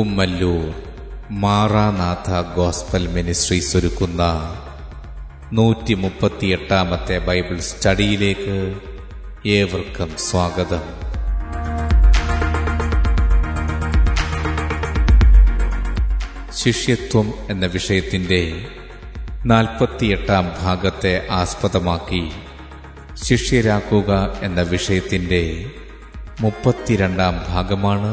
Kummallur Maranatha gospel ministries ഒരുക്കുന്ന നൂറ്റി മുപ്പത്തിയെട്ടാമത്തെ Bible സ്റ്റഡിയിലേക്ക് ഏവർക്കും സ്വാഗതം. ശിഷ്യത്വം എന്ന വിഷയത്തിന്റെ നാൽപ്പത്തിയെട്ടാം ഭാഗത്തെ ആസ്പദമാക്കി ശിഷ്യരാക്കുക എന്ന വിഷയത്തിന്റെ മുപ്പത്തിരണ്ടാം ഭാഗമാണ്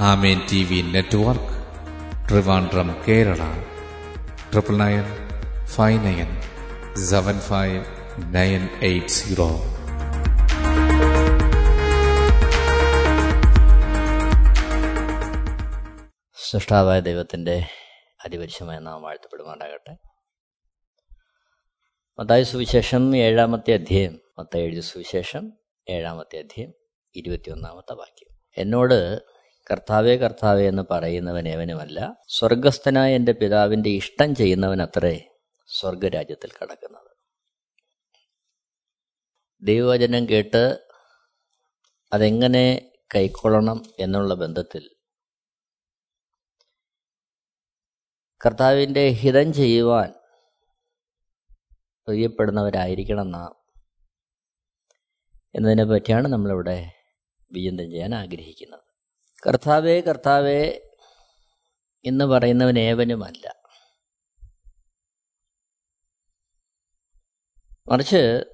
Amen T V network Trivandrum Kerala. Triple nine five nine seven five nine eight zero. സൃഷ്ടാവായ ദൈവത്തിന്റെ അതിപരിശമായ നാം വാഴ്ത്തപ്പെടുമാറാകട്ടെ മത്തായ സുവിശേഷം ഏഴാമത്തെ അധ്യായം മത്തായ എഴുതിയ സുവിശേഷം ഏഴാമത്തെ അധ്യായം ഇരുപത്തിയൊന്നാമത്തെ വാക്യം. എന്നോട് കർത്താവേ കർത്താവേ എന്ന് പറയുന്നവൻ ഏവനുമല്ല സ്വർഗസ്ഥനായ എന്റെ പിതാവിന്റെ ഇഷ്ടം ചെയ്യുന്നവൻ അത്രേ സ്വർഗരാജ്യത്തിൽ കടക്കുന്നത്. ദൈവവചനം കേട്ട് അതെങ്ങനെ കൈക്കൊള്ളണം എന്നുള്ള ബന്ധത്തിൽ കർത്താവിന്റെ ഹിതം ചെയ്യുവാൻ പ്രിയപ്പെടുന്നവരായിരിക്കണം നാം എന്നതിനെ പറ്റിയാണ് നമ്മളിവിടെ വിചിന്തം ചെയ്യാൻ ആഗ്രഹിക്കുന്നത്. കർത്താവേ കർത്താവേ എന്ന് പറയുന്നവൻ ഏവനുമല്ല. മറിച്ച്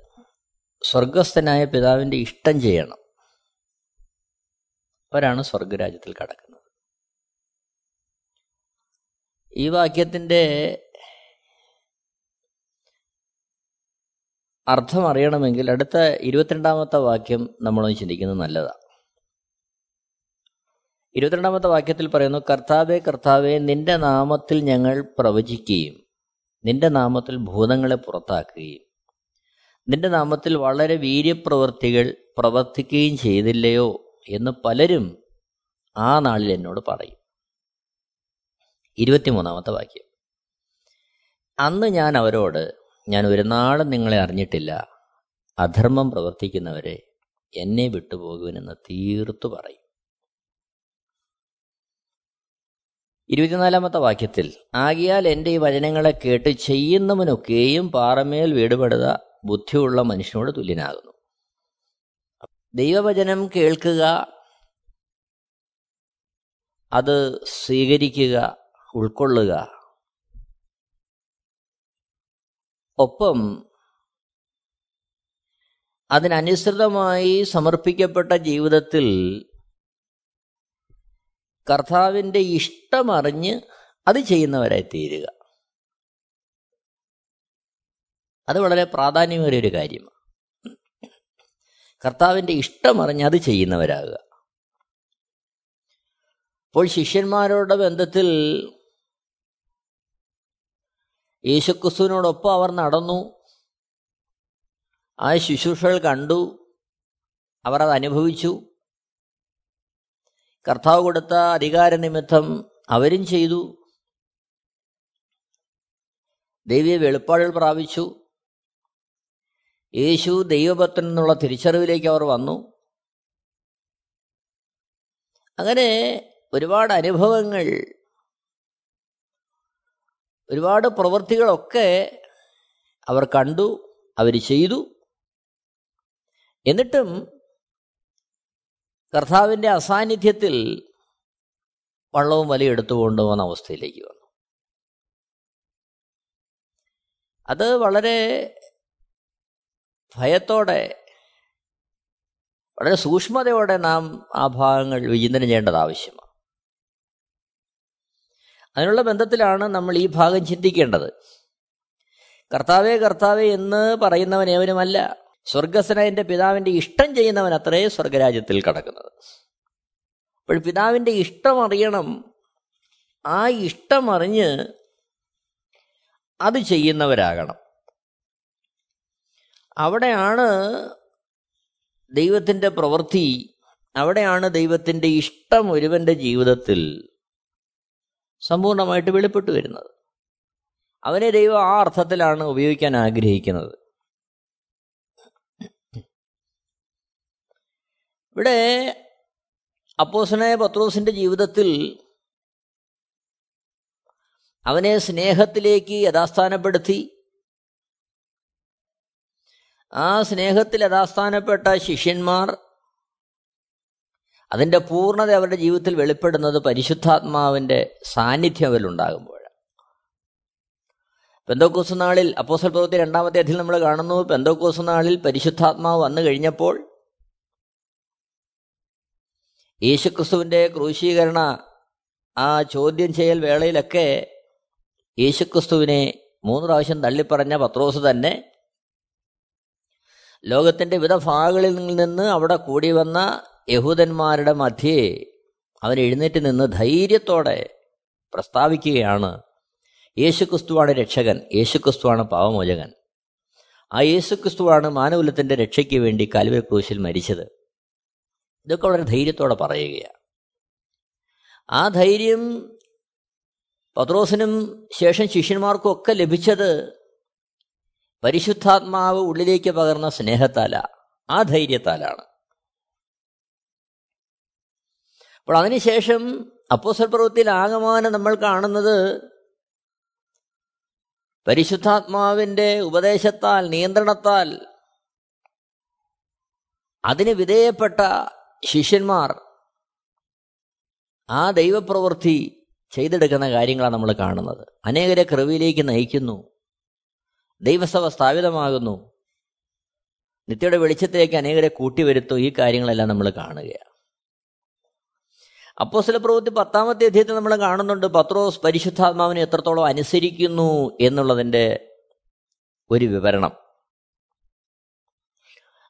സ്വർഗസ്ഥനായ പിതാവിന്റെ ഇഷ്ടം ചെയ്യണം. അവരാണ് സ്വർഗരാജ്യത്തിൽ കടക്കുന്നത്. ഈ വാക്യത്തിന്റെ അർത്ഥം അറിയണമെങ്കിൽ അടുത്ത ഇരുപത്തിരണ്ടാമത്തെ വാക്യം നമ്മളൊന്ന് ചിന്തിക്കുന്നത് നല്ലതാണ് ഇരുപത്തിരണ്ടാമത്തെ വാക്യത്തിൽ പറയുന്നു കർത്താവെ കർത്താവെ നിന്റെ നാമത്തിൽ ഞങ്ങൾ പ്രവചിക്കുകയും നിന്റെ നാമത്തിൽ ഭൂതങ്ങളെ പുറത്താക്കുകയും. നിന്റെ നാമത്തിൽ വളരെ വീര്യപ്രവർത്തികൾ പ്രവർത്തിക്കുകയും ചെയ്തില്ലയോ എന്ന് പലരും ആ നാളിൽ എന്നോട് പറയും. ഇരുപത്തിമൂന്നാമത്തെ വാക്യം. അന്ന് ഞാൻ അവരോട് ഞാൻ ഒരു നാളും നിങ്ങളെ അറിഞ്ഞിട്ടില്ല. അധർമ്മം പ്രവർത്തിക്കുന്നവരെ എന്നെ വിട്ടുപോകുവനെന്ന് തീർത്തു പറയും. ഇരുപത്തിനാലാമത്തെ വാക്യത്തിൽ ആകിയാൽ എന്റെ ഈ വചനങ്ങളെ കേട്ട് ചെയ്യുന്നവനൊക്കെയും പാറമേൽ വീടുപെടുക ബുദ്ധിയുള്ള മനുഷ്യനോട് തുല്യനാകുന്നു. ദൈവവചനം കേൾക്കുക അത് സ്വീകരിക്കുക ഉൾക്കൊള്ളുക. ഒപ്പം അതിനനുസൃതമായി സമർപ്പിക്കപ്പെട്ട ജീവിതത്തിൽ കർത്താവിന്റെ ഇഷ്ടമറിഞ്ഞ് അത് ചെയ്യുന്നവരായി തീരുക. അത് വളരെ പ്രാധാന്യമേറിയ ഒരു കാര്യമാണ്. കർത്താവിന്റെ ഇഷ്ടമറിഞ്ഞ് അത് ചെയ്യുന്നവരാകുക. അപ്പോൾ ശിഷ്യന്മാരുടെ ബന്ധത്തിൽ യേശുക്രിസ്തുവിനോടൊപ്പം അവർ നടന്നു. ആ ശുശ്രൂഷകൾ കണ്ടു. അവർ അത് അനുഭവിച്ചു. കർത്താവ് കൊടുത്ത അധികാര നിമിത്തം അവരും ചെയ്തു. ദൈവീയ വെളിപ്പാടുകൾ പ്രാപിച്ചു. യേശു ദൈവഭക്തൻ എന്നുള്ള തിരിച്ചറിവിലേക്ക് അവർ വന്നു. അങ്ങനെ ഒരുപാട് അനുഭവങ്ങൾ ഒരുപാട് പ്രവൃത്തികളൊക്കെ അവർ കണ്ടു അവർ ചെയ്തു. എന്നിട്ടും കർത്താവിന്റെ അസാന്നിധ്യത്തിൽ വള്ളവും വലിയ എടുത്തു കൊണ്ടുപോകുന്ന അവസ്ഥയിലേക്ക് വന്നു. അത് വളരെ ഭയത്തോടെ വളരെ സൂക്ഷ്മതയോടെ നാം ആ ഭാഗങ്ങൾ വിചിന്തനം ചെയ്യേണ്ടത് ആവശ്യമാണ്. അതിനുള്ള ബന്ധത്തിലാണ് നമ്മൾ ഈ ഭാഗം ചിന്തിക്കേണ്ടത്. കർത്താവേ കർത്താവേ എന്ന് പറയുന്നവൻ ഏവനുമല്ല. സ്വർഗസ്വനായന്റെ പിതാവിന്റെ ഇഷ്ടം ചെയ്യുന്നവൻ അത്രേ സ്വർഗരാജ്യത്തിൽ കടക്കുന്നത്. അപ്പോൾ പിതാവിന്റെ ഇഷ്ടം അറിയണം. ആ ഇഷ്ടം ഇഷ്ടമറിഞ്ഞ് അത് ചെയ്യുന്നവരാകണം. അവിടെയാണ് ദൈവത്തിന്റെ പ്രവൃത്തി. അവിടെയാണ് ദൈവത്തിന്റെ ഇഷ്ടം ഒരുവന്റെ ജീവിതത്തിൽ സമ്പൂർണമായിട്ട് വെളിപ്പെട്ടു വരുന്നത്. അവനെ ദൈവം ആ അർത്ഥത്തിലാണ് ഉപയോഗിക്കാൻ ആഗ്രഹിക്കുന്നത്. ഇവിടെ അപ്പോസനായ പത്രോസിന്റെ ജീവിതത്തിൽ അവനെ സ്നേഹത്തിലേക്ക് യഥാസ്ഥാനപ്പെടുത്തി. ആ സ്നേഹത്തിൽ യഥാസ്ഥാനപ്പെട്ട ശിഷ്യന്മാർ അതിന്റെ പൂർണത അവരുടെ ജീവിതത്തിൽ വെളിപ്പെടുന്നത് പരിശുദ്ധാത്മാവിന്റെ സാന്നിധ്യം അവരിലുണ്ടാകുമ്പോഴാണ് പെന്തോക്കോസ് നാളിൽ അപ്പോസൽ പ്രവൃത്തി രണ്ടാമത്തെ അധികം നമ്മൾ കാണുന്നു. പെന്തോക്കോസ് നാളിൽ പരിശുദ്ധാത്മാവ് വന്നു കഴിഞ്ഞപ്പോൾ യേശുക്രിസ്തുവിന്റെ ക്രൂശീകരണ ആ ചോദ്യം ചെയ്യൽ വേളയിലൊക്കെ യേശുക്രിസ്തുവിനെ മൂന്ന് പ്രാവശ്യം തള്ളിപ്പറഞ്ഞ പത്രോസ് തന്നെ ലോകത്തിന്റെ വിവിധ ഭാഗങ്ങളിൽ നിന്ന് അവിടെ കൂടി വന്ന യഹൂദന്മാരുടെ മധ്യേ അവൻ എഴുന്നേറ്റ് നിന്ന് ധൈര്യത്തോടെ പ്രസ്താവിക്കുകയാണ് യേശുക്രിസ്തുവാണ് രക്ഷകൻ യേശുക്രിസ്തുവാണ് പാവമോചകൻ. ആ യേശുക്രിസ്തുവാണ് മാനകുലത്തിന്റെ രക്ഷയ്ക്ക് വേണ്ടി കാൽവേ ക്രൂശിൽ മരിച്ചത്. ഇതൊക്കെ വളരെ ധൈര്യത്തോടെ പറയുകയാണ്. ആ ധൈര്യം പത്രോസിനും ശേഷം ശിഷ്യന്മാർക്കും ഒക്കെ ലഭിച്ചത് പരിശുദ്ധാത്മാവ് ഉള്ളിലേക്ക് പകർന്ന സ്നേഹത്താല. ആ ധൈര്യത്താലാണ്. അപ്പോൾ അതിനുശേഷം അപ്പോസൽ പ്രവൃത്തിയിൽ ആകമാനം നമ്മൾ കാണുന്നത് പരിശുദ്ധാത്മാവിന്റെ ഉപദേശത്താൽ നിയന്ത്രണത്താൽ അതിന് വിധേയപ്പെട്ട ശിഷ്യന്മാർ ആ ദൈവപ്രവൃത്തി ചെയ്തെടുക്കുന്ന കാര്യങ്ങളാണ് നമ്മൾ കാണുന്നത്. അനേകരെ കൃവിയിലേക്ക് നയിക്കുന്നു. ദൈവസഭ സ്ഥാപിതമാകുന്നു. നിത്യയുടെ വെളിച്ചത്തിലേക്ക് അനേകരെ കൂട്ടിവരുത്തും ഈ കാര്യങ്ങളെല്ലാം നമ്മൾ കാണുകയാണ്. അപ്പോസ്തല പ്രവൃത്തി പത്താമത്തെ അധ്യയത്തിൽ നമ്മൾ കാണുന്നുണ്ട് പത്രോസ് പരിശുദ്ധാത്മാവിനെ എത്രത്തോളം അനുസരിക്കുന്നു എന്നുള്ളതിന്റെ ഒരു വിവരണം.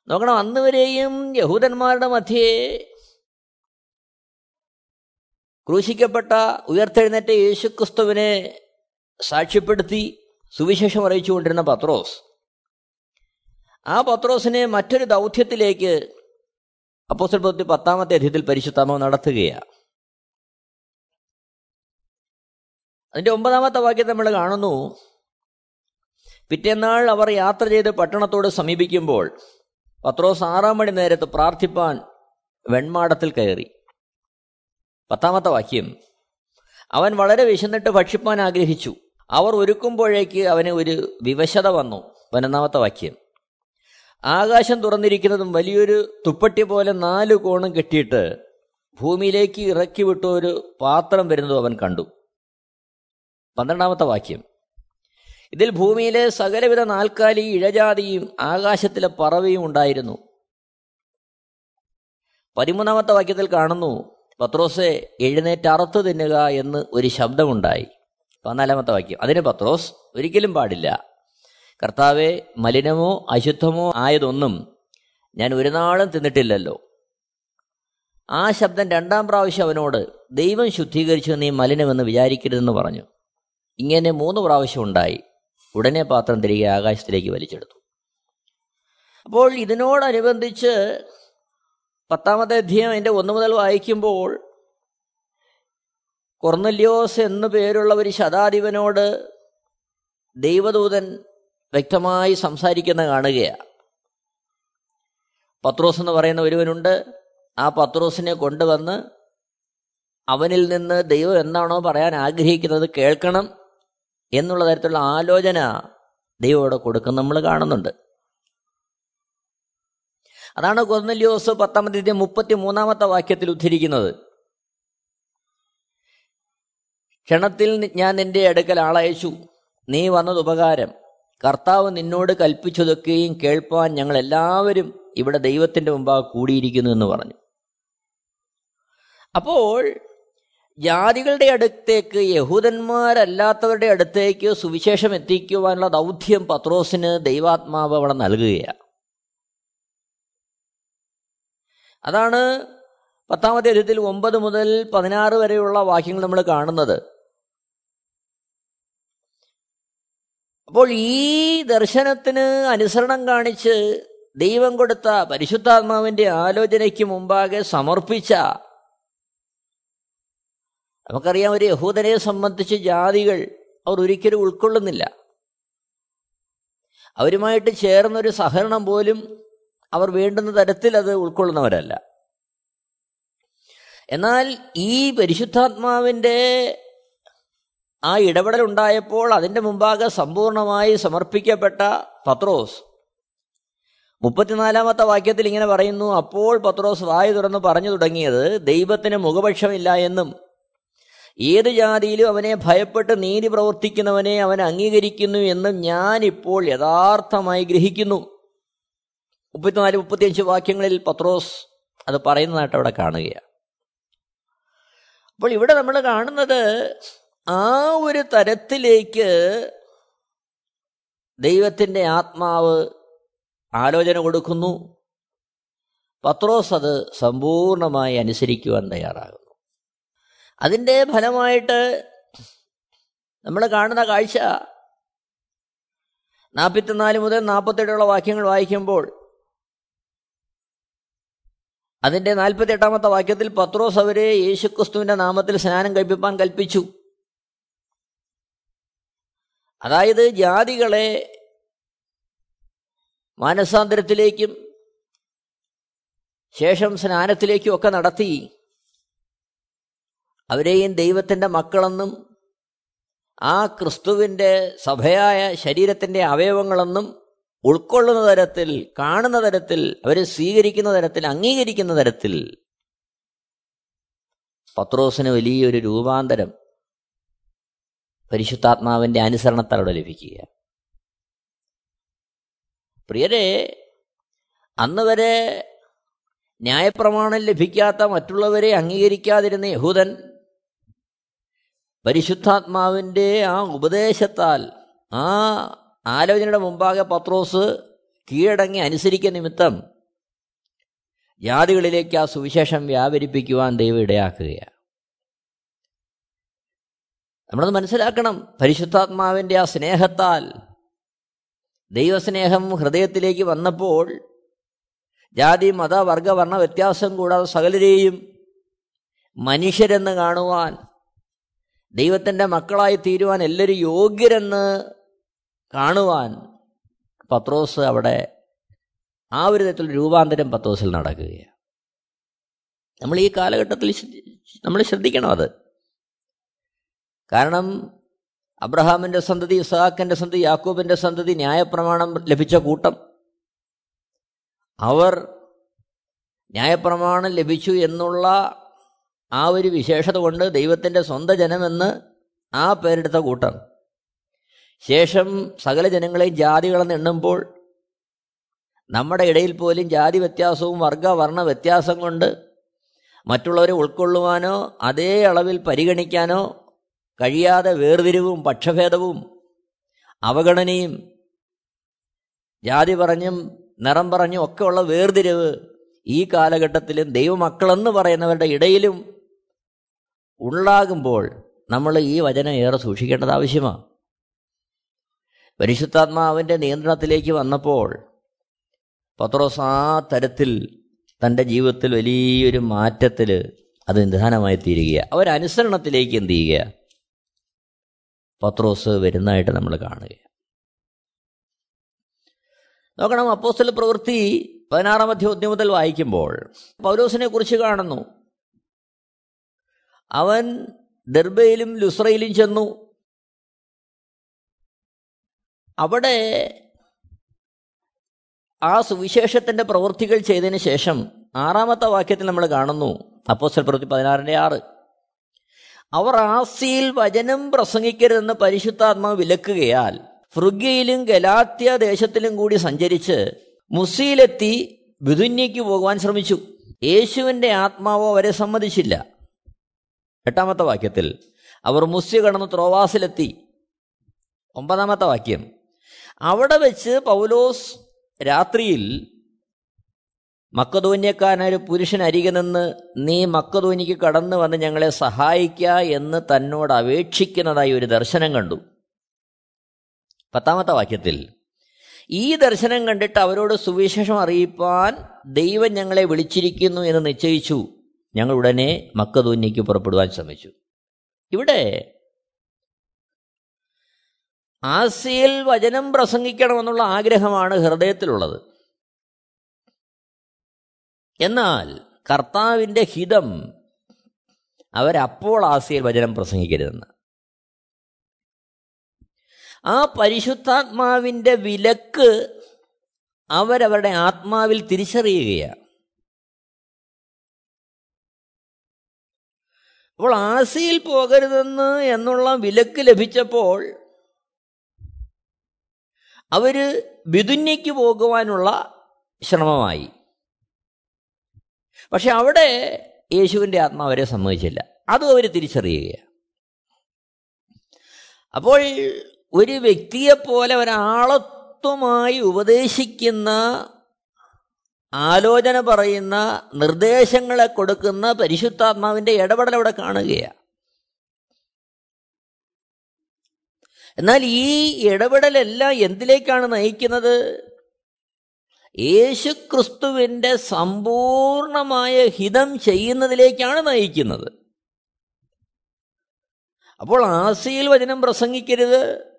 നോക്കണം അന്ന് വരെയും യഹൂദന്മാരുടെ മധ്യേ ക്രൂശിക്കപ്പെട്ട ഉയർത്തെഴുന്നേറ്റ യേശുക്രിസ്തുവിനെ സാക്ഷ്യപ്പെടുത്തി സുവിശേഷം അറിയിച്ചുകൊണ്ടിരുന്ന പത്രോസ്. ആ പത്രോസിനെ മറ്റൊരു ദൗത്യത്തിലേക്ക് അപ്പോസ്റ്റൽ പ്രവൃത്തി പത്താമത്തെ അധ്യയത്തിൽ പരിശുദ്ധാമ നടത്തുകയാണ്. അതിന്റെ ഒമ്പതാമത്തെ വാക്യം നമ്മൾ കാണുന്നു പിറ്റേന്നാൾ അവർ യാത്ര ചെയ്ത് പട്ടണത്തോട് സമീപിക്കുമ്പോൾ പത്രോസ് ആറാം മണി നേരത്ത് പ്രാർത്ഥിപ്പാൻ വെൺമാടത്തിൽ കയറി. പത്താമത്തെ വാക്യം. അവൻ വളരെ വിശന്നിട്ട് ഭക്ഷിപ്പാൻ ആഗ്രഹിച്ചു. അവർ ഒരുക്കുമ്പോഴേക്ക് അവന് ഒരു വിവശത വന്നു. പതിനൊന്നാമത്തെ വാക്യം. ആകാശം തുറന്നിരിക്കുന്നതും വലിയൊരു തുപ്പട്ടി പോലെ നാല് കോണും കെട്ടിയിട്ട് ഭൂമിയിലേക്ക് ഇറക്കി വിട്ട ഒരു പാത്രം വരുന്നതും അവൻ കണ്ടു. പന്ത്രണ്ടാമത്തെ വാക്യം. ഇതിൽ ഭൂമിയിലെ സകലവിധ നാൽക്കാലി ഇഴജാതിയും ആകാശത്തിലെ പറവയും ഉണ്ടായിരുന്നു. പതിമൂന്നാമത്തെ വാക്യത്തിൽ കാണുന്നു പത്രോസെ എഴുന്നേറ്റ് അറുത്തു തിന്നുക എന്ന് ഒരു ശബ്ദമുണ്ടായി. പതിനാലാമത്തെ വാക്യം. അതിന് പത്രോസ് ഒരിക്കലും പാടില്ല. കർത്താവെ മലിനമോ അശുദ്ധമോ ആയതൊന്നും ഞാൻ ഒരു നാളും തിന്നിട്ടില്ലല്ലോ. ആ ശബ്ദം രണ്ടാം പ്രാവശ്യം അവനോട് ദൈവം ശുദ്ധീകരിച്ചു നീ മലിനമെന്ന് വിചാരിക്കരുതെന്ന് പറഞ്ഞു. ഇങ്ങനെ മൂന്ന് പ്രാവശ്യം ഉണ്ടായി. ഉടനെ പാത്രം തിരികെ ആകാശത്തിലേക്ക് വലിച്ചെടുത്തു. അപ്പോൾ ഇതിനോടനുബന്ധിച്ച് പത്താമത്തെ അധ്യയം അതിന്റെ ഒന്ന് മുതൽ വായിക്കുമ്പോൾ കൊർന്നല്യോസ് എന്നു പേരുള്ള ഒരു ശതാധിപനോട് ദൈവദൂതൻ വ്യക്തമായി സംസാരിക്കുന്ന കാണുകയാണ്. പത്രോസ് എന്ന് പറയുന്ന ഒരുവനുണ്ട്. ആ പത്രോസിനെ കൊണ്ടുവന്ന് അവനിൽ നിന്ന് ദൈവം എന്താണോ പറയാൻ ആഗ്രഹിക്കുന്നത് കേൾക്കണം. എന്നുള്ള തരത്തിലുള്ള ആലോചന ദൈവം ഇവിടെ കൊടുക്കുന്ന നമ്മൾ കാണുന്നുണ്ട്. അതാണ് കൊർന്നല്യോസ് പത്താമത്തെ മുപ്പത്തി മൂന്നാമത്തെ വാക്യത്തിൽ ഉദ്ധരിക്കുന്നത്. ക്ഷണത്തിൽ ഞാൻ നിന്റെ അടുക്കൽ ആളയച്ചു. നീ വന്നത് ഉപകാരം. കർത്താവ് നിന്നോട് കൽപ്പിച്ചതൊക്കെയും കേൾപ്പാൻ ഞങ്ങൾ എല്ലാവരും ഇവിടെ ദൈവത്തിന്റെ മുമ്പാകെ കൂടിയിരിക്കുന്നു എന്ന് പറഞ്ഞു. അപ്പോൾ ജാതികളുടെ അടുത്തേക്ക് യഹൂദന്മാരല്ലാത്തവരുടെ അടുത്തേക്ക് സുവിശേഷം എത്തിക്കുവാനുള്ള ദൗത്യം പത്രോസിന് ദൈവാത്മാവ് അവിടെ നൽകുകയാണ്. അതാണ് പത്താമത്തെ അധ്യയത്തിൽ ഒമ്പത് മുതൽ പതിനാറ് വരെയുള്ള വാക്യങ്ങൾ നമ്മൾ കാണുന്നത്. അപ്പോൾ ഈ ദർശനത്തിന് അനുസരണം കാണിച്ച് ദൈവം കൊടുത്ത പരിശുദ്ധാത്മാവിന്റെ ആലോചനയ്ക്ക് മുമ്പാകെ സമർപ്പിച്ച നമുക്കറിയാം ഒരു യഹൂദനെ സംബന്ധിച്ച് ജാതികൾ അവർ ഒരിക്കലും ഉൾക്കൊള്ളുന്നില്ല. അവരുമായിട്ട് ചേർന്നൊരു സഹകരണം പോലും അവർ വേണ്ടുന്ന തരത്തിൽ അത് ഉൾക്കൊള്ളുന്നവരല്ല. എന്നാൽ ഈ പരിശുദ്ധാത്മാവിന്റെ ആ ഇടപെടൽ ഉണ്ടായപ്പോൾ അതിന്റെ മുമ്പാകെ സമ്പൂർണമായി സമർപ്പിക്കപ്പെട്ട പത്രോസ്. മുപ്പത്തിനാലാമത്തെ വാക്യത്തിൽ ഇങ്ങനെ പറയുന്നു അപ്പോൾ പത്രോസ് വായു തുറന്ന് പറഞ്ഞു തുടങ്ങിയത് ദൈവത്തിന് മുഖപക്ഷമില്ല എന്നും ഏത് ജാതിയിലും അവനെ ഭയപ്പെട്ട് നീതി പ്രവർത്തിക്കുന്നവനെ അവൻ അംഗീകരിക്കുന്നു എന്നും ഞാനിപ്പോൾ യഥാർത്ഥമായി ഗ്രഹിക്കുന്നു. മുപ്പത്തിനാല് മുപ്പത്തിയഞ്ച് വാക്യങ്ങളിൽ പത്രോസ് അത് പറയുന്നതായിട്ട് അവിടെ കാണുകയാണ്. അപ്പോൾ ഇവിടെ നമ്മൾ കാണുന്നത് ആ ഒരു തരത്തിലേക്ക് ദൈവത്തിന്റെ ആത്മാവ് ആലോചന കൊടുക്കുന്നു. പത്രോസ് അത് സമ്പൂർണമായി അനുസരിക്കുവാൻ തയ്യാറാകുന്നു. അതിന്റെ ഫലമായിട്ട് നമ്മൾ കാണുന്ന കാഴ്ച നാൽപ്പത്തിനാല് മുതൽ നാൽപ്പത്തെട്ടുള്ള വാക്യങ്ങൾ വായിക്കുമ്പോൾ അതിന്റെ നാൽപ്പത്തി എട്ടാമത്തെ വാക്യത്തിൽ പത്രോസ് അവരെ യേശുക്രിസ്തുവിന്റെ നാമത്തിൽ സ്നാനം കഴിപ്പിപ്പാൻ കൽപ്പിച്ചു. അതായത് ജാതികളെ മാനസാന്തരത്തിലേക്കും ശേഷം സ്നാനത്തിലേക്കും ഒക്കെ നടത്തി. അവരെയും ദൈവത്തിന്റെ മക്കളെന്നും ആ ക്രിസ്തുവിന്റെ സഭയായ ശരീരത്തിന്റെ അവയവങ്ങളെന്നും ഉൾക്കൊള്ളുന്ന തരത്തിൽ കാണുന്ന തരത്തിൽ അവരെ സ്വീകരിക്കുന്ന തരത്തിൽ അംഗീകരിക്കുന്ന തരത്തിൽ. പത്രോസിന് വലിയൊരു രൂപാന്തരം പരിശുദ്ധാത്മാവിന്റെ അനുസരണത്താലൂടെ ലഭിക്കുക. പ്രിയരെ അന്ന് വരെ ന്യായപ്രമാണം ലഭിക്കാത്ത മറ്റുള്ളവരെ അംഗീകരിക്കാതിരുന്ന യഹൂദൻ പരിശുദ്ധാത്മാവിന്റെ ആ ഉപദേശത്താൽ ആ ആലോചനയുടെ മുമ്പാകെ പത്രോസ് കീഴടങ്ങി അനുസരിക്ക നിമിത്തം ജാതികളിലേക്ക് ആ സുവിശേഷം വ്യാപരിപ്പിക്കുവാൻ ദൈവം ഇടയാക്കുകയാണ്. നമ്മളത് മനസ്സിലാക്കണം. പരിശുദ്ധാത്മാവിന്റെ ആ സ്നേഹത്താൽ ദൈവസ്നേഹം ഹൃദയത്തിലേക്ക് വന്നപ്പോൾ ജാതി മത വർഗ വർണ വ്യത്യാസം കൂടാതെ സകലരെയും മനുഷ്യരെന്ന് കാണുവാൻ ദൈവത്തിന്റെ മക്കളായി തീരുവാൻ എല്ലാവരും യോഗ്യരെന്ന് കാണുവാൻ പത്രോസ് അവിടെ ആ ഒരു തരത്തിൽ രൂപാന്തരം പത്രോസിൽ നടക്കുകയാണ്. നമ്മൾ ഈ കാലഘട്ടത്തിൽ നമ്മൾ ശ്രദ്ധിക്കണം അത്. കാരണം അബ്രഹാമിന്റെ സന്തതി ഇസാഖിന്റെ സന്തതി യാക്കൂബിന്റെ സന്തതി ന്യായപ്രമാണം ലഭിച്ച കൂട്ടം. അവർ ന്യായപ്രമാണം ലഭിച്ചു എന്നുള്ള ആ ഒരു വിശേഷത കൊണ്ട് ദൈവത്തിന്റെ സ്വന്തം ജനമെന്ന് ആ പേരെടുത്ത കൂട്ടം ശേഷം സകല ജനങ്ങളെയും ജാതികളെന്ന് എണ്ണുമ്പോൾ നമ്മുടെ ഇടയിൽ പോലും ജാതി വ്യത്യാസവും വർഗ വർണ വ്യത്യാസം കൊണ്ട് മറ്റുള്ളവരെ ഉൾക്കൊള്ളുവാനോ അതേ അളവിൽ പരിഗണിക്കാനോ കഴിയാതെ വേർതിരിവും പക്ഷഭേദവും അവഗണനയും ജാതി പറഞ്ഞും നിറം പറഞ്ഞും ഒക്കെയുള്ള വേർതിരിവ് ഈ കാലഘട്ടത്തിലും ദൈവമക്കളെന്ന് പറയുന്നവരുടെ ഇടയിലും ഉണ്ടാകുമ്പോൾ നമ്മൾ ഈ വചനം ഏറെ സൂക്ഷിക്കേണ്ടത് ആവശ്യമാണ് പരിശുദ്ധാത്മാവിന്റെ നിയന്ത്രണത്തിലേക്ക് വന്നപ്പോൾ പത്രോസ് ആ തരത്തിൽ തന്റെ ജീവിതത്തിൽ വലിയൊരു മാറ്റത്തിൽ അത് നിധാനമായി തീരുക അവരനുസരണത്തിലേക്ക് എന്ത് ചെയ്യുക പത്രോസ് വരുന്നതായിട്ട് നമ്മൾ കാണുക നോക്കണം അപ്പോസ്റ്റൽ പ്രവൃത്തി പതിനാറാം അധ്യോദ്യം മുതൽ വായിക്കുമ്പോൾ പൗലോസിനെ കുറിച്ച് കാണുന്നു. അവൻ ദർബയിലും ലുസ്രയിലും ചെന്നു. അവിടെ ആ സുവിശേഷത്തിന്റെ പ്രവൃത്തികൾ ചെയ്തതിന് ശേഷം ആറാമത്തെ വാക്യത്തിൽ നമ്മൾ കാണുന്നു. അപ്പോസ്റ്റൽ പ്രവൃത്തി പതിനാറിന്റെ ആറ്. അവർ ആസിയിൽ വചനം പ്രസംഗിക്കരുതെന്ന് പരിശുദ്ധാത്മാവ് വിലക്കുകയാൽ ഫ്രുഗയിലും ഗലാത്യ ദേശത്തിലും കൂടി സഞ്ചരിച്ച് മുസിയിലെത്തി ബിദുന്യയ്ക്ക് പോകുവാൻ ശ്രമിച്ചു. യേശുവിന്റെ ആത്മാവോ അവരെ സമ്മതിച്ചില്ല. എട്ടാമത്തെ വാക്യത്തിൽ അവർ മുസ്യ കടന്ന് ത്രോവാസിലെത്തി. ഒമ്പതാമത്തെ വാക്യം അവിടെ വെച്ച് പൗലോസ് രാത്രിയിൽ മക്കതോന്യക്കാരനായ ഒരു പുരുഷൻ അരികെ നിന്ന് നീ മക്കധോനിക്ക് കടന്നു വന്ന് ഞങ്ങളെ സഹായിക്ക എന്ന് തന്നോട് അപേക്ഷിക്കുന്നതായി ഒരു ദർശനം കണ്ടു. പത്താമത്തെ വാക്യത്തിൽ ഈ ദർശനം കണ്ടിട്ട് അവരോട് സുവിശേഷം അറിയിപ്പാൻ ദൈവം ഞങ്ങളെ വിളിച്ചിരിക്കുന്നു എന്ന് നിശ്ചയിച്ചു. ഞങ്ങൾ ഉടനെ മക്കതൂന്യയ്ക്ക് പുറപ്പെടുവാൻ ശ്രമിച്ചു. ഇവിടെ ആസിയിൽ വചനം പ്രസംഗിക്കണമെന്നുള്ള ആഗ്രഹമാണ് ഹൃദയത്തിലുള്ളത്. എന്നാൽ കർത്താവിന്റെ ഹിതം അവരപ്പോൾ ആസിയിൽ വചനം പ്രസംഗിക്കരുതെന്ന്. ആ പരിശുദ്ധാത്മാവിന്റെ വിലക്ക് അവരവരുടെ ആത്മാവിൽ തിരിച്ചറിയുകയാണ്. അപ്പോൾ ആസിയിൽ പോകരുതെന്ന് എന്നുള്ള വിലക്ക് ലഭിച്ചപ്പോൾ അവർ ബിദുന്യയ്ക്ക് പോകുവാനുള്ള ശ്രമമായി. പക്ഷെ അവിടെ യേശുവിന്റെ ആത്മാവരെ സമ്മതിച്ചില്ല. അതും അവർ തിരിച്ചറിയുകയാണ് അപ്പോൾ ഒരു വ്യക്തിയെപ്പോലെ ഒരാളത്വമായി ഉപദേശിക്കുന്ന ആലോചന പറയുന്ന നിർദ്ദേശങ്ങളെ കൊടുക്കുന്ന പരിശുദ്ധാത്മാവിന്റെ ഇടപെടൽ അവിടെ കാണുകയാണ് എന്നാൽ ഈ ഇടപെടലെല്ലാം എന്തിലേക്കാണ് നയിക്കുന്നത്? യേശുക്രിസ്തുവിന്റെ സമ്പൂർണമായ ഹിതം ചെയ്യുന്നതിലേക്കാണ് നയിക്കുന്നത്. അപ്പോൾ ആസിയിൽ വചനം പ്രസംഗിക്കരുത്.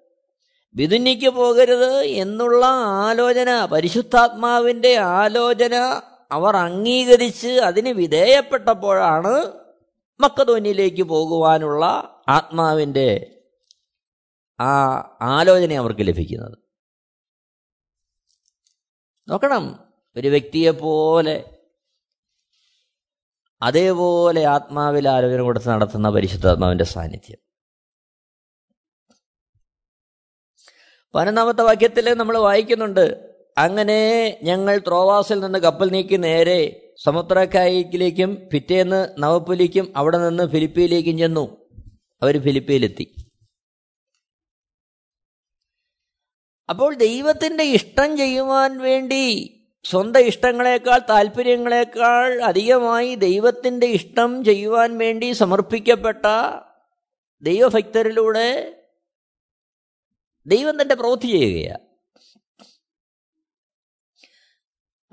വിതുന്നിക്ക് പോകരുത് എന്നുള്ള ആലോചന പരിശുദ്ധാത്മാവിന്റെ ആലോചന അവർ അംഗീകരിച്ച് അതിന് വിധേയപ്പെട്ടപ്പോഴാണ് മക്കതോന്നിലേക്ക് പോകുവാനുള്ള ആത്മാവിന്റെ ആ ആലോചന അവർക്ക് ലഭിക്കുന്നത്. നോക്കണം ഒരു വ്യക്തിയെ പോലെ അതേപോലെ ആത്മാവിൽ ആലോചന കൊടുത്ത് നടത്തുന്ന പരിശുദ്ധാത്മാവിന്റെ സാന്നിധ്യം. പതിനൊന്നാമത്തെ വാക്യത്തിൽ നമ്മൾ വായിക്കുന്നുണ്ട് അങ്ങനെ ഞങ്ങൾ ത്രോവാസിൽ നിന്ന് കപ്പൽ നീക്കി നേരെ സമുദ്രക്കായിലേക്കും പിറ്റേന്ന് നവപ്പുലിക്കും അവിടെ നിന്ന് ഫിലിപ്പിയിലേക്കും ചെന്നു. അവർ ഫിലിപ്പിയിലെത്തി. അപ്പോൾ ദൈവത്തിന്റെ ഇഷ്ടം ചെയ്യുവാൻ വേണ്ടി സ്വന്തം ഇഷ്ടങ്ങളെക്കാൾ താല്പര്യങ്ങളെക്കാൾ അധികമായി ദൈവത്തിന്റെ ഇഷ്ടം ചെയ്യുവാൻ വേണ്ടി സമർപ്പിക്കപ്പെട്ട ദൈവഭക്തരിലൂടെ ദൈവം തന്റെ പ്രവൃത്തി ചെയ്യുകയാണ്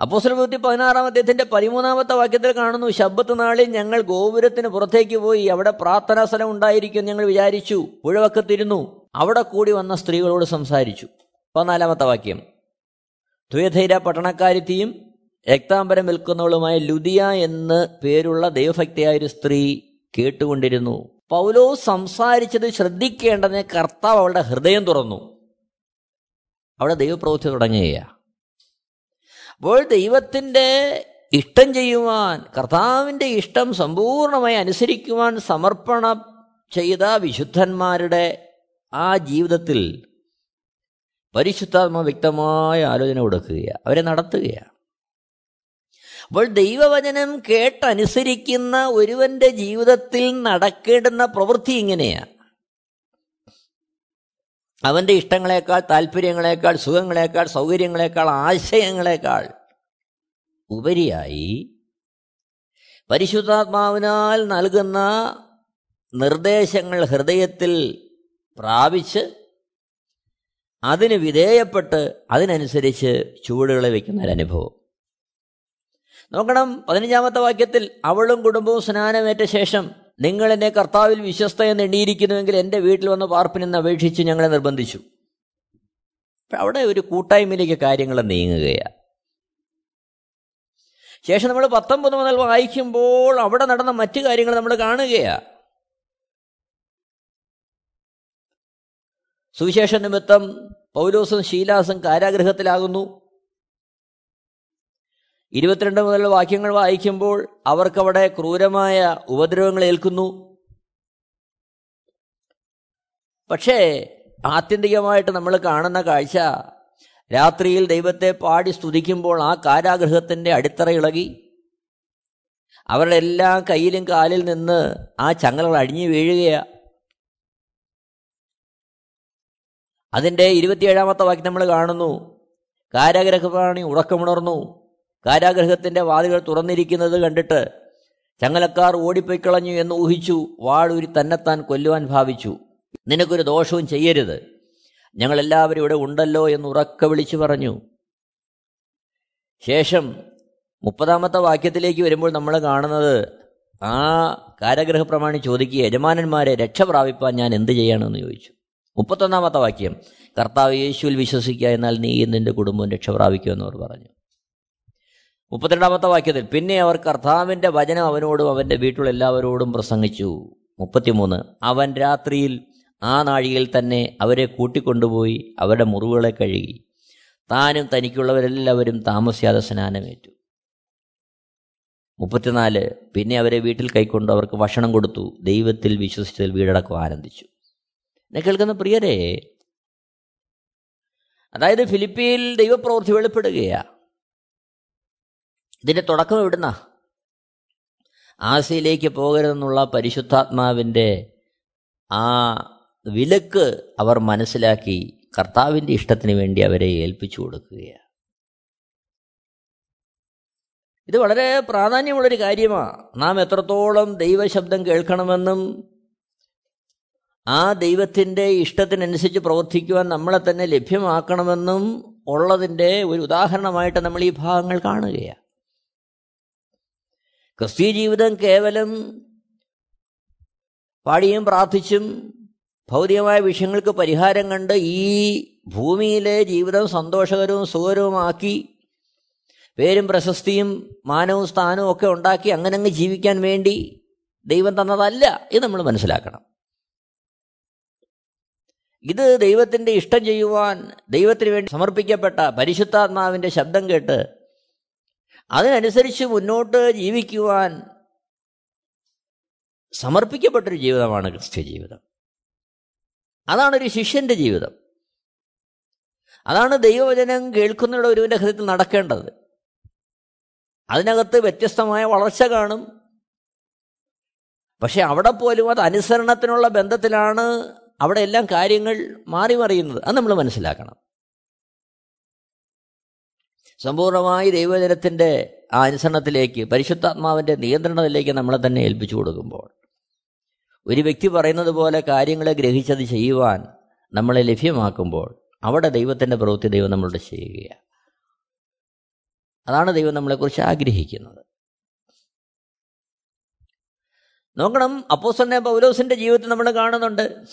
അപ്പോസ്ലഭൂത്തി പതിനാറാം അദ്ദേഹത്തിന്റെ പതിമൂന്നാമത്തെ വാക്യത്തിൽ കാണുന്നു ശബ്ദത്ത് നാളിൽ ഞങ്ങൾ ഗോപുരത്തിന് പുറത്തേക്ക് പോയി അവിടെ പ്രാർത്ഥനാ സ്ഥലം ഉണ്ടായിരിക്കും ഞങ്ങൾ വിചാരിച്ചു. പുഴവക്കത്തിരുന്നു. അവിടെ കൂടി വന്ന സ്ത്രീകളോട് സംസാരിച്ചു. പതിനാലാമത്തെ വാക്യം. ത്വേധൈര പട്ടണക്കാരിത്തിയും രക്താംബരം വിൽക്കുന്നവളുമായ ലുദിയ എന്ന് പേരുള്ള ദൈവഭക്തിയായ ഒരു സ്ത്രീ കേട്ടുകൊണ്ടിരുന്നു. പൗലോ സംസാരിച്ചത് ശ്രദ്ധിക്കേണ്ടതിന് കർത്താവ് അവളുടെ ഹൃദയം തുറന്നു. അവിടെ ദൈവപ്രവൃത്തി തുടങ്ങുക അപ്പോൾ ദൈവത്തിന്റെ ഇഷ്ടം ചെയ്യുവാൻ കർത്താവിന്റെ ഇഷ്ടം സമ്പൂർണമായി അനുസരിക്കുവാൻ സമർപ്പണം ചെയ്ത വിശുദ്ധന്മാരുടെ ആ ജീവിതത്തിൽ പരിശുദ്ധാത്മ വ്യക്തമായ ആലോചന കൊടുക്കുകയാണ് അവരെ നടത്തുകയാണ് അപ്പോൾ ദൈവവചനം കേട്ടനുസരിക്കുന്ന ഒരുവന്റെ ജീവിതത്തിൽ നടക്കേണ്ടുന്ന പ്രവൃത്തി ഇങ്ങനെയാണ് അവന്റെ ഇഷ്ടങ്ങളെക്കാൾ താല്പര്യങ്ങളെക്കാൾ സുഖങ്ങളെക്കാൾ സൗകര്യങ്ങളെക്കാൾ ആശയങ്ങളെക്കാൾ ഉപരിയായി പരിശുദ്ധാത്മാവിനാൽ നൽകുന്ന നിർദ്ദേശങ്ങൾ ഹൃദയത്തിൽ പ്രാപിച്ച് അതിന് വിധേയപ്പെട്ട് അതിനനുസരിച്ച് ചൂടുകളെ വയ്ക്കുന്ന ഒരു അനുഭവം. നോക്കണം പതിനഞ്ചാമത്തെ വാക്യത്തിൽ അവളും കുടുംബവും സ്നാനമേറ്റ ശേഷം നിങ്ങൾ എന്നെ കർത്താവിൽ വിശ്വസ്ത എന്ന് എണ്ണിയിരിക്കുന്നുവെങ്കിൽ എന്റെ വീട്ടിൽ വന്ന് പാർപ്പിനെന്ന് അപേക്ഷിച്ച് ഞങ്ങളെ നിർബന്ധിച്ചു. അവിടെ ഒരു കൂട്ടായ്മയിലേക്ക് കാര്യങ്ങൾ നീങ്ങുകയാണ് ശേഷം നമ്മൾ പത്തൊമ്പത് മുതൽ വായിക്കുമ്പോൾ അവിടെ നടന്ന മറ്റു കാര്യങ്ങൾ നമ്മൾ കാണുകയാണ് സുവിശേഷ നിമിത്തം പൗലോസും ശീലാസും കാരാഗ്രഹത്തിലാകുന്നു ഇരുപത്തിരണ്ട് മുതൽ വാക്യങ്ങൾ വായിക്കുമ്പോൾ അവർക്കവിടെ ക്രൂരമായ ഉപദ്രവങ്ങൾ ഏൽക്കുന്നു. പക്ഷേ ആത്യന്തികമായിട്ട് നമ്മൾ കാണുന്ന കാഴ്ച രാത്രിയിൽ ദൈവത്തെ പാടി സ്തുതിക്കുമ്പോൾ ആ കാരാഗ്രഹത്തിന്റെ അടിത്തറ ഇളകി. അവരുടെ എല്ലാ കയ്യിലും കാലിൽ നിന്ന് ആ ചങ്ങലകൾ അടിഞ്ഞു വീഴുകയാണ് അതിന്റെ ഇരുപത്തിയേഴാമത്തെ വാക്യം നമ്മൾ കാണുന്നു. കാരാഗ്രഹപ്രാണി ഉറക്കമുണർന്നു. കാരാഗ്രഹത്തിന്റെ വാതിലുകൾ തുറന്നിരിക്കുന്നത് കണ്ടിട്ട് ചങ്ങലക്കാർ ഓടിപ്പോയിക്കളഞ്ഞു എന്ന് ഊഹിച്ചു. വാളൂരി തന്നെത്താൻ കൊല്ലുവാൻ ഭാവിച്ചു. നിനക്കൊരു ദോഷവും ചെയ്യരുത്. ഞങ്ങളെല്ലാവരും ഇവിടെ ഉണ്ടല്ലോ എന്ന് ഉറക്ക വിളിച്ചു പറഞ്ഞു. ശേഷം മുപ്പതാമത്തെ വാക്യത്തിലേക്ക് വരുമ്പോൾ നമ്മൾ കാണുന്നത് ആ കാരാഗ്രഹപ്രമാണി ചോദിക്കുക യജമാനന്മാരെ രക്ഷ പ്രാപിപ്പാൻ ഞാൻ എന്ത് ചെയ്യണമെന്ന് ചോദിച്ചു. മുപ്പത്തൊന്നാമത്തെ വാക്യം കർത്താവ് യേശുവിൽ വിശ്വസിക്കുക എന്നാൽ നീ നിന്റെ കുടുംബം രക്ഷ പ്രാപിക്കുമെന്ന് അവർ പറഞ്ഞു. മുപ്പത്തിരണ്ടാമത്തെ വാക്യത്തിൽ പിന്നെ അവർ കർത്താവിന്റെ വചനം അവനോടും അവന്റെ വീട്ടിലുള്ള എല്ലാവരോടും പ്രസംഗിച്ചു. മുപ്പത്തിമൂന്ന് അവൻ രാത്രിയിൽ ആ നാഴികയിൽ തന്നെ അവരെ കൂട്ടിക്കൊണ്ടുപോയി അവരുടെ മുറിവുകളെ കഴുകി. താനും തനിക്കുള്ളവരെല്ലാവരും താമസിയാതെ സ്നാനമേറ്റു. മുപ്പത്തിനാല് പിന്നെ അവരെ വീട്ടിൽ കൈക്കൊണ്ട് അവർക്ക് ഭക്ഷണം കൊടുത്തു. ദൈവത്തിൽ വിശ്വസിച്ചതിൽ വീടടക്കം ആനന്ദിച്ചു. എന്നെ കേൾക്കുന്ന പ്രിയരെ അതായത് ഫിലിപ്പിയിൽ ദൈവപ്രവൃത്തി വെളിപ്പെടുകയാ. ഇതിന്റെ തുടക്കം എവിടുന്ന? ആസയിലേക്ക് പോകരുതെന്നുള്ള പരിശുദ്ധാത്മാവിന്റെ ആ വിലക്ക് അവർ മനസ്സിലാക്കി കർത്താവിന്റെ ഇഷ്ടത്തിന് വേണ്ടി അവരെ ഏൽപ്പിച്ചു കൊടുക്കുകയാണ്. ഇത് വളരെ പ്രാധാന്യമുള്ളൊരു കാര്യമാണ് നാം എത്രത്തോളം ദൈവശബ്ദം കേൾക്കണമെന്നും ആ ദൈവത്തിന്റെ ഇഷ്ടത്തിനനുസരിച്ച് പ്രവർത്തിക്കുവാൻ നമ്മളെ തന്നെ ലഭ്യമാക്കണമെന്നും ഉള്ളതിന്റെ ഒരു ഉദാഹരണമായിട്ട് നമ്മൾ ഈ ഭാഗങ്ങൾ കാണുകയാണ്. ക്രിസ്തീയ ജീവിതം കേവലം പാടിയും പ്രാർത്ഥിച്ചും ഭൗതികമായ വിഷയങ്ങൾക്ക് പരിഹാരം കണ്ട് ഈ ഭൂമിയിലെ ജീവിതം സന്തോഷകരവും സുഖകരവുമാക്കി പേരും പ്രശസ്തിയും മാനവും സ്ഥാനവും ഒക്കെ ഉണ്ടാക്കി അങ്ങനെ അങ്ങ് ജീവിക്കാൻ വേണ്ടി ദൈവം തന്നതല്ല ഇത് നമ്മൾ മനസ്സിലാക്കണം. ഇത് ദൈവത്തിന്റെ ഇഷ്ടം ചെയ്യുവാൻ ദൈവത്തിന് വേണ്ടി സമർപ്പിക്കപ്പെട്ട പരിശുദ്ധാത്മാവിന്റെ ശബ്ദം കേട്ട് അതിനനുസരിച്ച് മുന്നോട്ട് ജീവിക്കുവാൻ സമർപ്പിക്കപ്പെട്ടൊരു ജീവിതമാണ് ക്രിസ്ത്യ ജീവിതം അതാണ് ഒരു ശിഷ്യന്റെ ജീവിതം. അതാണ് ദൈവവചനം കേൾക്കുന്ന ഒരുവിന്റെ ഹൃദയത്തിൽ നടക്കേണ്ടത്. അതിനകത്ത് വ്യത്യസ്തമായ വളർച്ച കാണും. പക്ഷെ അവിടെ പോലും അത് അനുസരണത്തിനുള്ള ബന്ധത്തിലാണ് അവിടെ എല്ലാം കാര്യങ്ങൾ മാറി മറിയുന്നത്. അത് നമ്മൾ മനസ്സിലാക്കണം. സമ്പൂർണമായി ദൈവജനത്തിന്റെ ആ അനുസരണത്തിലേക്ക് പരിശുദ്ധാത്മാവിന്റെ നിയന്ത്രണത്തിലേക്ക് നമ്മളെ തന്നെ ഏൽപ്പിച്ചു കൊടുക്കുമ്പോൾ. ഒരു വ്യക്തി പറയുന്നത് പോലെ കാര്യങ്ങളെ ഗ്രഹിച്ചത് ചെയ്യുവാൻ നമ്മളെ ലഭ്യമാക്കുമ്പോൾ അവിടെ ദൈവത്തിന്റെ പ്രവൃത്തി ദൈവം നമ്മളോട് ചെയ്യുകയാണ്. അതാണ് ദൈവം നമ്മളെക്കുറിച്ച് ആഗ്രഹിക്കുന്നത്. നോക്കണം അപ്പോസന്നെ പൗലോസിന്റെ ജീവിതത്തിൽ നമ്മൾ കാണുന്നുണ്ട്.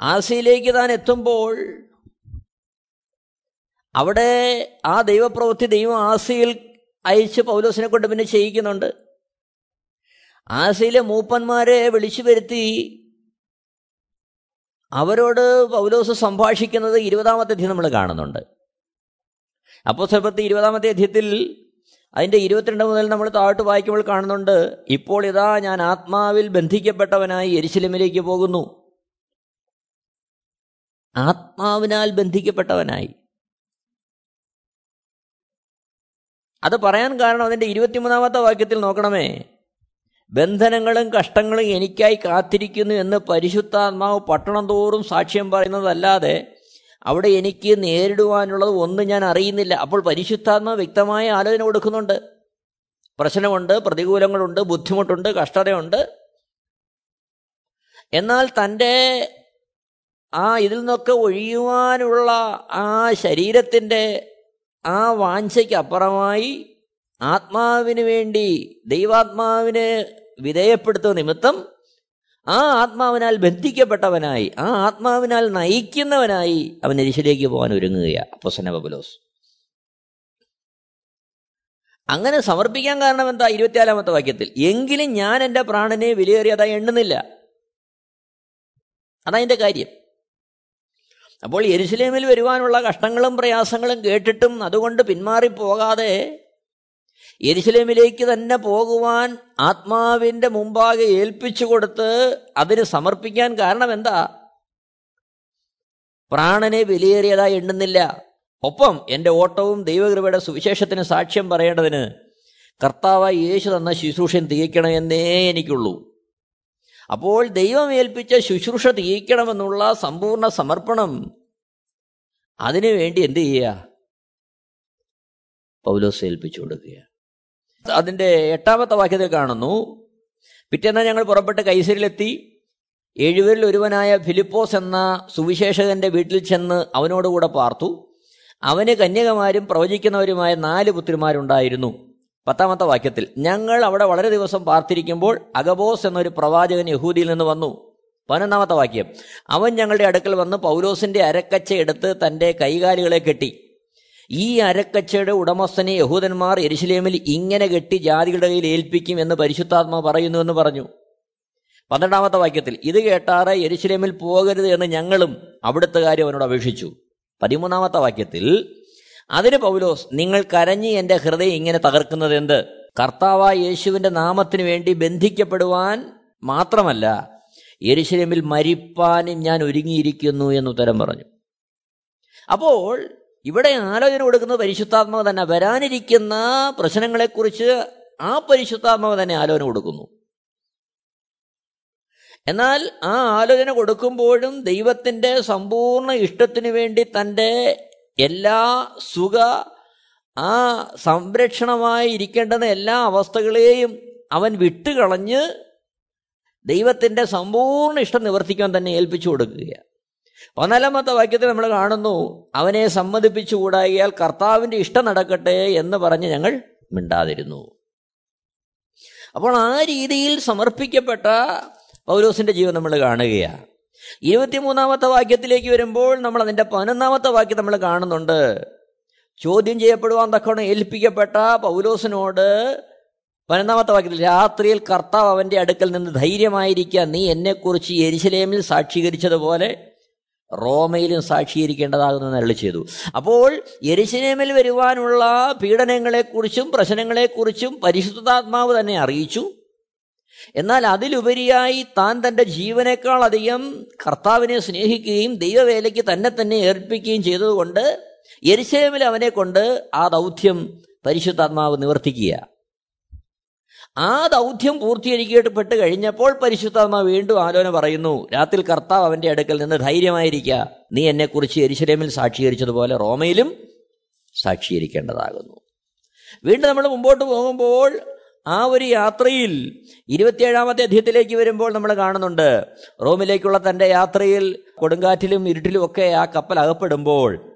ആസിയിലേക്ക് താൻ എത്തുമ്പോൾ അവിടെ ആ ദൈവപ്രവൃത്തി ദൈവം ആസിയിൽ അയച്ച് പൗലോസിനെ കൊണ്ട് പിന്നെ ചെയ്യിക്കുന്നുണ്ട്. ആസിയിലെ മൂപ്പന്മാരെ വിളിച്ചു വരുത്തി അവരോട് പൗലോസ് സംഭാഷിക്കുന്നത് ഇരുപതാമത്തെ അധ്യയം നമ്മൾ കാണുന്നുണ്ട്. അപ്പോൾ സ്വൽപ്പത്തി ഇരുപതാമത്തെ അധ്യയത്തിൽ അതിന്റെ ഇരുപത്തിരണ്ട് മുതൽ നമ്മൾ താഴ്ത്ത് വായിക്കുമ്പോൾ കാണുന്നുണ്ട് ഇപ്പോൾ ഇതാ ഞാൻ ആത്മാവിൽ ബന്ധിക്കപ്പെട്ടവനായി എരിശിലമിലേക്ക് പോകുന്നു. ആത്മാവിനാൽ ബന്ധിക്കപ്പെട്ടവനായി. അത് പറയാൻ കാരണം അതിന്റെ ഇരുപത്തിമൂന്നാമത്തെ വാക്യത്തിൽ നോക്കണമേ. ബന്ധനങ്ങളും കഷ്ടങ്ങളും എനിക്കായി കാത്തിരിക്കുന്നു എന്ന് പരിശുദ്ധാത്മാവ് പട്ടണം തോറും സാക്ഷ്യം പറയുന്നതല്ലാതെ അവിടെ എനിക്ക് നേരിടുവാനുള്ളത് ഒന്നും ഞാൻ അറിയുന്നില്ല. അപ്പോൾ പരിശുദ്ധാത്മാവ് വ്യക്തമായ ആലോചന കൊടുക്കുന്നുണ്ട്. പ്രശ്നമുണ്ട് പ്രതികൂലങ്ങളുണ്ട് ബുദ്ധിമുട്ടുണ്ട് കഷ്ടതയുണ്ട്. എന്നാൽ തന്റെ ആ ഇതിൽ നിന്നൊക്കെ ഒഴിയുവാനുള്ള ആ ശരീരത്തിന്റെ ആ വാഞ്ചയ്ക്കപ്പുറമായി ആത്മാവിന് വേണ്ടി ദൈവാത്മാവിന് വിധേയപ്പെടുത്തുന്ന നിമിത്തം ആ ആത്മാവിനാൽ ബന്ധിക്കപ്പെട്ടവനായി ആ ആത്മാവിനാൽ നയിക്കുന്നവനായി അവൻ എരിശിലേക്ക് പോകാൻ ഒരുങ്ങുകയാണ് അപ്പൊസന ബബുലോസ് അങ്ങനെ സമർപ്പിക്കാൻ കാരണം എന്താ? ഇരുപത്തിയാലാമത്തെ വാക്യത്തിൽ എങ്കിലും ഞാൻ എന്റെ പ്രാണനെ വിലയേറിയതായി എണ്ണുന്നില്ല. അതതിന്റെ കാര്യം. അപ്പോൾ യെരുസലേമിൽ വരുവാനുള്ള കഷ്ടങ്ങളും പ്രയാസങ്ങളും കേട്ടിട്ടും അതുകൊണ്ട് പിന്മാറിപ്പോകാതെ യെരുസലേമിലേക്ക് തന്നെ പോകുവാൻ ആത്മാവിന്റെ മുമ്പാകെ ഏൽപ്പിച്ചു കൊടുത്ത് അതിന് സമർപ്പിക്കാൻ കാരണം എന്താ? പ്രാണനെ വിലയേറിയതായി എണ്ണുന്നില്ല. ഒപ്പം എന്റെ ഓട്ടവും ദൈവകൃപയുടെ സുവിശേഷത്തിന് സാക്ഷ്യം പറയേണ്ടതിന് കർത്താവായി യേശു തന്ന ശുശ്രൂഷൻ തികയ്ക്കണമെന്നേ എനിക്കുള്ളൂ. അപ്പോൾ ദൈവം ഏൽപ്പിച്ച ശുശ്രൂഷ തികയ്ക്കണമെന്നുള്ള സമ്പൂർണ സമർപ്പണം അതിനു വേണ്ടി എന്ത് ചെയ്യുക? പൗലോസ് ഏൽപ്പിച്ചു കൊടുക്കുക അതിന്റെ എട്ടാമത്തെ വാക്യത്തിൽ കാണുന്നു പിറ്റേന്നാ ഞങ്ങൾ പുറപ്പെട്ട് കൈസരിലെത്തി ഏഴുപേരിൽ ഒരുവനായ ഫിലിപ്പോസ് എന്ന സുവിശേഷകന്റെ വീട്ടിൽ ചെന്ന് അവനോടുകൂടെ പാർത്തു. അവന് കന്യകമാരും പ്രവചിക്കുന്നവരുമായ നാല് പുത്രിമാരുണ്ടായിരുന്നു. പത്താമത്തെ വാക്യത്തിൽ ഞങ്ങൾ അവിടെ വളരെ ദിവസം പാർത്തിരിക്കുമ്പോൾ അഗബോസ് എന്നൊരു പ്രവാചകൻ യഹൂദിയിൽ നിന്ന് വന്നു. പതിനൊന്നാമത്തെ വാക്യം അവൻ ഞങ്ങളുടെ അടുക്കൽ വന്ന് പൗലോസിന്റെ അരക്കച്ച എടുത്ത് തന്റെ കൈകാലുകളെ കെട്ടി. ഈ അരക്കച്ചയുടെ ഉടമസ്ഥനെ യഹൂദന്മാർ എരിശിലേമിൽ ഇങ്ങനെ കെട്ടി ജാതികളുടെ കയ്യിൽ ഏൽപ്പിക്കും എന്ന് പരിശുദ്ധാത്മ പറയുന്നുവെന്ന് പറഞ്ഞു. പന്ത്രണ്ടാമത്തെ വാക്യത്തിൽ ഇത് കേട്ടാറെ എരിശിലേമിൽ പോകരുത് എന്ന് ഞങ്ങളും അവിടുത്തെ കാര്യം അവനോട് അപേക്ഷിച്ചു. പതിമൂന്നാമത്തെ വാക്യത്തിൽ അതിന് പൗലോസ് നിങ്ങൾ കരഞ്ഞ് എന്റെ ഹൃദയം ഇങ്ങനെ തകർക്കുന്നത് എന്ത് കർത്താവായ യേശുവിന്റെ നാമത്തിന് വേണ്ടി ബന്ധിക്കപ്പെടുവാൻ മാത്രമല്ല യരിശലമിൽ മരിപ്പാനും ഞാൻ ഒരുങ്ങിയിരിക്കുന്നു എന്ന് ഉത്തരം പറഞ്ഞു. അപ്പോൾ ഇവിടെ ആലോചന കൊടുക്കുന്നത് പരിശുദ്ധാത്മാവ് തന്നെ. വരാനിരിക്കുന്ന പ്രശ്നങ്ങളെക്കുറിച്ച് ആ പരിശുദ്ധാത്മാവ് തന്നെ ആലോചന കൊടുക്കുന്നു. എന്നാൽ ആ ആലോചന കൊടുക്കുമ്പോഴും ദൈവത്തിന്റെ സമ്പൂർണ ഇഷ്ടത്തിനു വേണ്ടി തന്റെ എല്ലാ സുഖ ആ സംരക്ഷണമായി ഇരിക്കേണ്ടുന്ന എല്ലാ അവസ്ഥകളെയും അവൻ വിട്ടുകളഞ്ഞ് ദൈവത്തിന്റെ സമ്പൂർണ ഇഷ്ടം നിവർത്തിക്കാൻ തന്നെ ഏൽപ്പിച്ചു കൊടുക്കുകയാണ്. പതിനാലാമത്തെ വാക്യത്തിൽ നമ്മൾ കാണുന്നു അവനെ സമ്മതിപ്പിച്ചു സമ്മതിപ്പിച്ചുകൂടായാൽ കർത്താവിന്റെ ഇഷ്ടം നടക്കട്ടെ എന്ന് പറഞ്ഞ് ഞങ്ങൾ മിണ്ടാതിരുന്നു. അപ്പോൾ ആ രീതിയിൽ സമർപ്പിക്കപ്പെട്ട പൗലോസിന്റെ ജീവൻ നമ്മൾ കാണുകയാണ്. ഇരുപത്തിമൂന്നാമത്തെ വാക്യത്തിലേക്ക് വരുമ്പോൾ നമ്മൾ അതിന്റെ പതിനൊന്നാമത്തെ വാക്യം നമ്മൾ കാണുന്നുണ്ട്. ചോദ്യം ചെയ്യപ്പെടുവാൻ തക്കവണ്ണം ഏൽപ്പിക്കപ്പെട്ട പൗലോസിനോട് പതിനൊന്നാമത്തെ വാക്യത്തിൽ രാത്രിയിൽ കർത്താവ് അവന്റെ അടുക്കൽ നിന്ന് ധൈര്യമായിരിക്കുക. നീ എന്നെക്കുറിച്ച് എരിശലേമിൽ സാക്ഷീകരിച്ചതുപോലെ റോമയിലും സാക്ഷീകരിക്കേണ്ടതാകുന്നു അരളി ചെയ്തു. അപ്പോൾ എരിശലേമിൽ വരുവാനുള്ള പീഡനങ്ങളെക്കുറിച്ചും പ്രശ്നങ്ങളെക്കുറിച്ചും പരിശുദ്ധാത്മാവ് തന്നെ അറിയിച്ചു. എന്നാൽ അതിലുപരിയായി താൻ തന്റെ ജീവനേക്കാൾ അധികം കർത്താവിനെ സ്നേഹിക്കുകയും ദൈവവേലയ്ക്ക് തന്നെ തന്നെ ഏർപ്പിക്കുകയും ചെയ്തതുകൊണ്ട് എരിശേമിൽ അവനെ കൊണ്ട് ആ ദൗത്യം പരിശുദ്ധാത്മാവ് നിവർത്തിക്കുക. ആ ദൗത്യം പൂർത്തീകരിക്കപ്പെട്ട് കഴിഞ്ഞപ്പോൾ പരിശുദ്ധാത്മാവ് വീണ്ടും ആലോചന പറയുന്നു രാത്രി കർത്താവ് അവന്റെ അടുക്കൽ നിന്ന് ധൈര്യമായിരിക്കുക നീ എന്നെക്കുറിച്ച് എരിശലേമിൽ സാക്ഷീകരിച്ചതുപോലെ റോമയിലും സാക്ഷീകരിക്കേണ്ടതാകുന്നു. വീണ്ടും നമ്മൾ മുമ്പോട്ട് പോകുമ്പോൾ ആ ഒരു യാത്രയിൽ ഇരുപത്തിയേഴാമത്തെ അധ്യയത്തിലേക്ക് വരുമ്പോൾ നമ്മൾ കാണുന്നുണ്ട്. റോമിലേക്കുള്ള തന്റെ യാത്രയിൽ കൊടുങ്കാറ്റിലും ഇരുട്ടിലും ഒക്കെ ആ കപ്പൽ അകപ്പെടുമ്പോൾ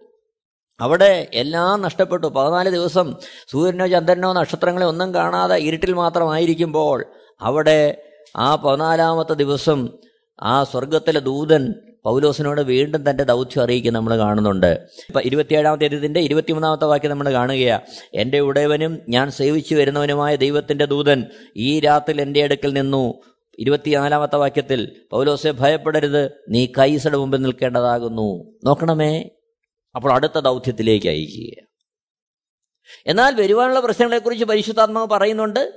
അവിടെ എല്ലാം നഷ്ടപ്പെട്ടു. പതിനാല് ദിവസം സൂര്യനോ ചന്ദ്രനോ നക്ഷത്രങ്ങളെ ഒന്നും കാണാതെ ഇരുട്ടിൽ മാത്രമായിരിക്കുമ്പോൾ അവിടെ ആ പതിനാലാമത്തെ ദിവസം ആ സ്വർഗത്തിലെ ദൂതൻ പൗലോസിനോട് വീണ്ടും തന്റെ ദൗത്യം അറിയിക്കും നമ്മൾ കാണുന്നുണ്ട്. ഇപ്പം ഇരുപത്തിയേഴാമത്തെ ഇതിന്റെ ഇരുപത്തിമൂന്നാമത്തെ വാക്യം നമ്മൾ കാണുകയാണ് എന്റെ ഉടയവനും ഞാൻ സേവിച്ചു വരുന്നവനുമായ ദൈവത്തിന്റെ ദൂതൻ ഈ രാത്രിൽ എന്റെ അടുക്കൽ നിന്നു. ഇരുപത്തിനാലാമത്തെ വാക്യത്തിൽ പൗലോസെ ഭയപ്പെടരുത് നീ കൈസയുടെ മുമ്പിൽ നിൽക്കേണ്ടതാകുന്നു. നോക്കണമേ അപ്പോൾ അടുത്ത ദൗത്യത്തിലേക്ക് അയക്കുക എന്നാൽ വരുവാനുള്ള പ്രശ്നങ്ങളെക്കുറിച്ച് പരിശുദ്ധാത്മാവ് പറയുന്നുണ്ട്.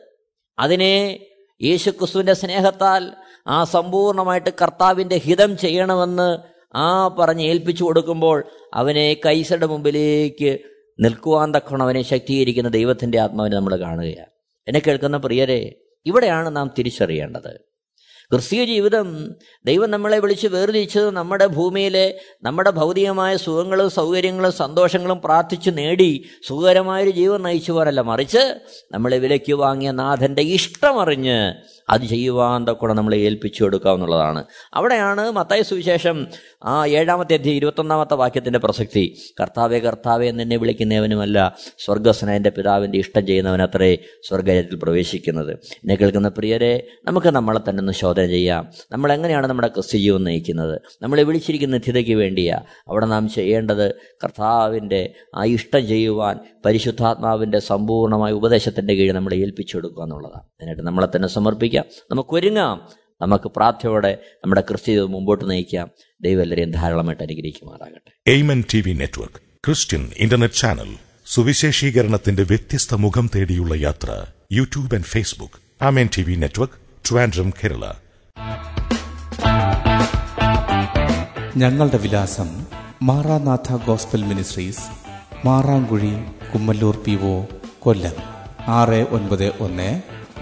അതിനെ യേശുക്രിസ്തുവിന്റെ സ്നേഹത്താൽ ആ സമ്പൂർണമായിട്ട് കർത്താവിന്റെ ഹിതം ചെയ്യണമെന്ന് ആ പറഞ്ഞ് ഏൽപ്പിച്ചു കൊടുക്കുമ്പോൾ അവനെ കൈസയുടെ മുമ്പിലേക്ക് നിൽക്കുവാൻ തക്കണം അവനെ ശക്തീകരിക്കുന്ന ദൈവത്തിന്റെ ആത്മാവിനെ നമ്മൾ കാണുകയാണ്. എന്നെ കേൾക്കുന്ന പ്രിയരെ ഇവിടെയാണ് നാം തിരിച്ചറിയേണ്ടത്. ക്രിസ്തീയ ജീവിതം ദൈവം നമ്മളെ വിളിച്ച് വേർതിരിച്ചത് നമ്മുടെ ഭൂമിയിലെ നമ്മുടെ ഭൗതികമായ സുഖങ്ങളും സൗകര്യങ്ങളും സന്തോഷങ്ങളും പ്രാർത്ഥിച്ചു നേടി സുഖകരമായൊരു ജീവൻ നയിച്ചു പോരല്ല മറിച്ച് നമ്മളെ വിലയ്ക്ക് വാങ്ങിയ നാഥന്റെ ഇഷ്ടമറിഞ്ഞ് അത് ചെയ്യുവാന്റെ കൂടെ നമ്മളെ ഏൽപ്പിച്ചു കൊടുക്കുക എന്നുള്ളതാണ് അവിടെയാണ് മത്തായ സുവിശേഷം ആ ഏഴാമത്തെ അധ്യയം ഇരുപത്തൊന്നാമത്തെ വാക്യത്തിന്റെ പ്രസക്തി. കർത്താവെ കർത്താവെ എന്നെ വിളിക്കുന്നവനുമല്ല സ്വർഗസ്നേഹന്റെ പിതാവിന്റെ ഇഷ്ടം ചെയ്യുന്നവനത്രേ സ്വർഗത്തിൽ പ്രവേശിക്കുന്നത്. എന്നെ കേൾക്കുന്ന പ്രിയരെ നമുക്ക് നമ്മളെ തന്നെ ഒന്ന് ശോധന ചെയ്യാം. നമ്മൾ എങ്ങനെയാണ് നമ്മുടെ ക്രിസ്ത്യ ജീവൻ നയിക്കുന്നത്? നമ്മളെ വിളിച്ചിരിക്കുന്ന നിത്യതയ്ക്ക് വേണ്ടിയാ. അവിടെ നാം ചെയ്യേണ്ടത് കർത്താവിന്റെ ആ ഇഷ്ടം ചെയ്യുവാൻ പരിശുദ്ധാത്മാവിന്റെ സമ്പൂർണമായ ഉപദേശത്തിന്റെ കീഴിൽ നമ്മളെ ഏൽപ്പിച്ചു കൊടുക്കുക എന്നുള്ളതാണ്. എന്നിട്ട് നമ്മളെ തന്നെ സമർപ്പിക്കാം നമുക്കൊരുങ്ങാം നമുക്ക് പ്രാർത്ഥയോടെ നമ്മുടെ ക്രിസ്ത്യ മുമ്പോട്ട് നയിക്കാം. ദൈവം എല്ലാവരെയും ധാരാളമായിട്ട് അനുഗ്രഹിക്കുമാറാകട്ടെ. Amen T V network Christian internet channel സുവിശേഷീകരണത്തിന്റെ വ്യത്യസ്ത മുഖം തേടിയുള്ള യാത്ര YouTube and Facebook. Amen T V network Trivandrum Kerala. ഞങ്ങളുടെ വിലാസം Maranatha gospel ministries Marankuzhi Kummallur P O Kollam. ആറ് ഒൻപത് ഒന്ന്